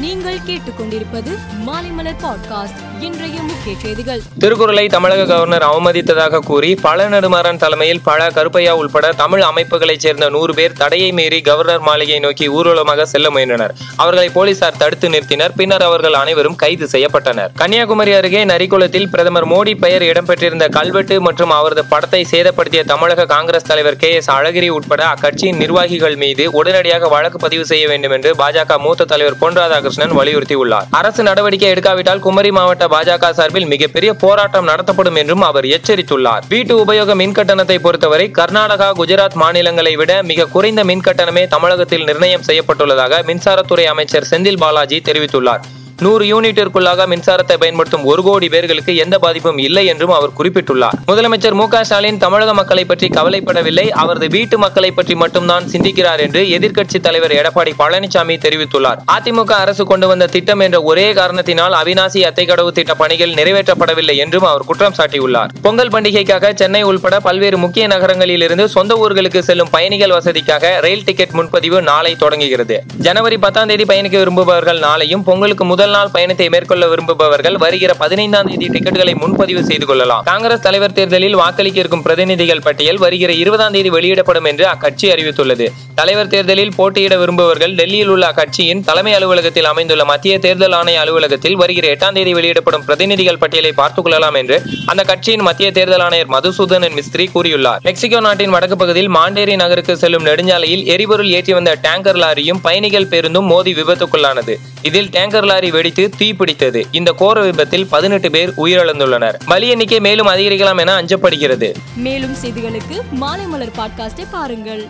நீங்கள் கேட்டுக்கொண்டிருப்பது மாலைமலர் பாட்காஸ்ட். இன்றைய முக்கிய செய்திகள். திருக்குறளை தமிழக கவர்னர் அவமதித்ததாக கூறி பழ நெடுமாறன் தலைமையில் பல கருப்பையா உள்பட தமிழ் அமைப்புகளைச் சேர்ந்த நூறு பேர் தடையை மீறி கவர்னர் மாளிகையை நோக்கி ஊர்வலமாக செல்ல முயன்றனர். அவர்களை போலீசார் தடுத்து நிறுத்தினர். பின்னர் அவர்கள் அனைவரும் கைது செய்யப்பட்டனர். கன்னியாகுமரி அருகே நரிக்குளத்தில் பிரதமர் மோடி பெயர் இடம்பெற்றிருந்த கல்வெட்டு மற்றும் அவரது படத்தை சேதப்படுத்திய தமிழக காங்கிரஸ் தலைவர் கே எஸ் அழகிரி உட்பட அக்கட்சியின் நிர்வாகிகள் மீது உடனடியாக வழக்கு பதிவு செய்ய வேண்டும் என்று பாஜக மூத்த தலைவர் பொன் ராதாகிருஷ்ணன் வலியுறுத்தியுள்ளார். அரசு நடவடிக்கை எடுக்காவிட்டால் குமரி மாவட்ட பாஜக சார்பில் மிகப்பெரிய போராட்டம் நடத்தப்படும் என்றும் அவர் எச்சரித்துள்ளார். வீட்டு உபயோக மின் கட்டணத்தை பொறுத்தவரை கர்நாடகா குஜராத் மாநிலங்களை விட மிக குறைந்த மின் கட்டணமே தமிழகத்தில் நிர்ணயம் செய்யப்பட்டுள்ளதாக மின்சாரத்துறை அமைச்சர் செந்தில் பாலாஜி தெரிவித்துள்ளார். நூறு யூனிட்டிற்குள்ளாக மின்சாரத்தை பயன்படுத்தும் ஒரு கோடி பேர்களுக்கு எந்த பாதிப்பும் இல்லை என்றும் அவர் குறிப்பிட்டுள்ளார். முதலமைச்சர் மு ஸ்டாலின் தமிழக மக்களை பற்றி கவலைப்படவில்லை. அவரது வீட்டு மக்களை பற்றி மட்டும்தான் சிந்திக்கிறார் என்று எதிர்க்கட்சி தலைவர் எடப்பாடி பழனிசாமி தெரிவித்துள்ளார். அதிமுக அரசு கொண்டு வந்த திட்டம் என்ற ஒரே காரணத்தினால் அவினாசி அத்தைக்கடவு திட்ட பணிகள் நிறைவேற்றப்படவில்லை என்றும் அவர் குற்றம் சாட்டியுள்ளார். பொங்கல் பண்டிகைக்காக சென்னை உள்பட பல்வேறு முக்கிய நகரங்களில் இருந்து சொந்த ஊர்களுக்கு செல்லும் பயணிகள் வசதிக்காக ரயில் டிக்கெட் முன்பதிவு நாளை தொடங்குகிறது. ஜனவரி பத்தாம் தேதி பயணிக்க விரும்புபவர்கள் நாளையும் பொங்கலுக்கு முதல் முதல் நாள் பயணத்தை மேற்கொள்ள விரும்புபவர்கள் வருகிற பதினைந்தாம் தேதி டிக்கெட்டுகளை முன்பதிவு செய்து கொள்ளலாம். காங்கிரஸ் தலைவர் தேர்தலில் வாக்களிக்க இருக்கும் பிரதிநிதிகள் பட்டியல் வருகிற இருபதாம் தேதி வெளியிடப்படும் என்று அக்கட்சி அறிவித்துள்ளது. தலைவர் தேர்தலில் போட்டியிட விரும்புபவர்கள் டெல்லியில் உள்ள அக்கட்சியின் தலைமை அலுவலகத்தில் அமைந்துள்ள மத்திய தேர்தல் ஆணைய அலுவலகத்தில் வருகிற எட்டாம் தேதி வெளியிடப்படும் பிரதிநிதிகள் பட்டியலை பார்த்துக் கொள்ளலாம் என்று அந்த கட்சியின் மத்திய தேர்தல் ஆணையர் மதுசூதனன் மிஸ்திரி கூறியுள்ளார். மெக்சிகோ நாட்டின் வடக்கு பகுதியில் மாண்டேரி நகருக்கு செல்லும் நெடுஞ்சாலையில் எரிபொருள் ஏற்றி வந்த டேங்கர் லாரியும் பயணிகள் பேருந்தும் மோதி விபத்துக்குள்ளானது. இதில் டேங்கர் லாரி வெடித்து தீப்பிடித்தது இந்த கோர விபத்தில் பதினெட்டு பேர் உயிரிழந்துள்ளனர். பலி எண்ணிக்கை மேலும் அதிகரிக்கலாம் என அஞ்சப்படுகிறது. மேலும் செய்திகளுக்கு மாலைமலர் பாட்காஸ்டை பாருங்கள்.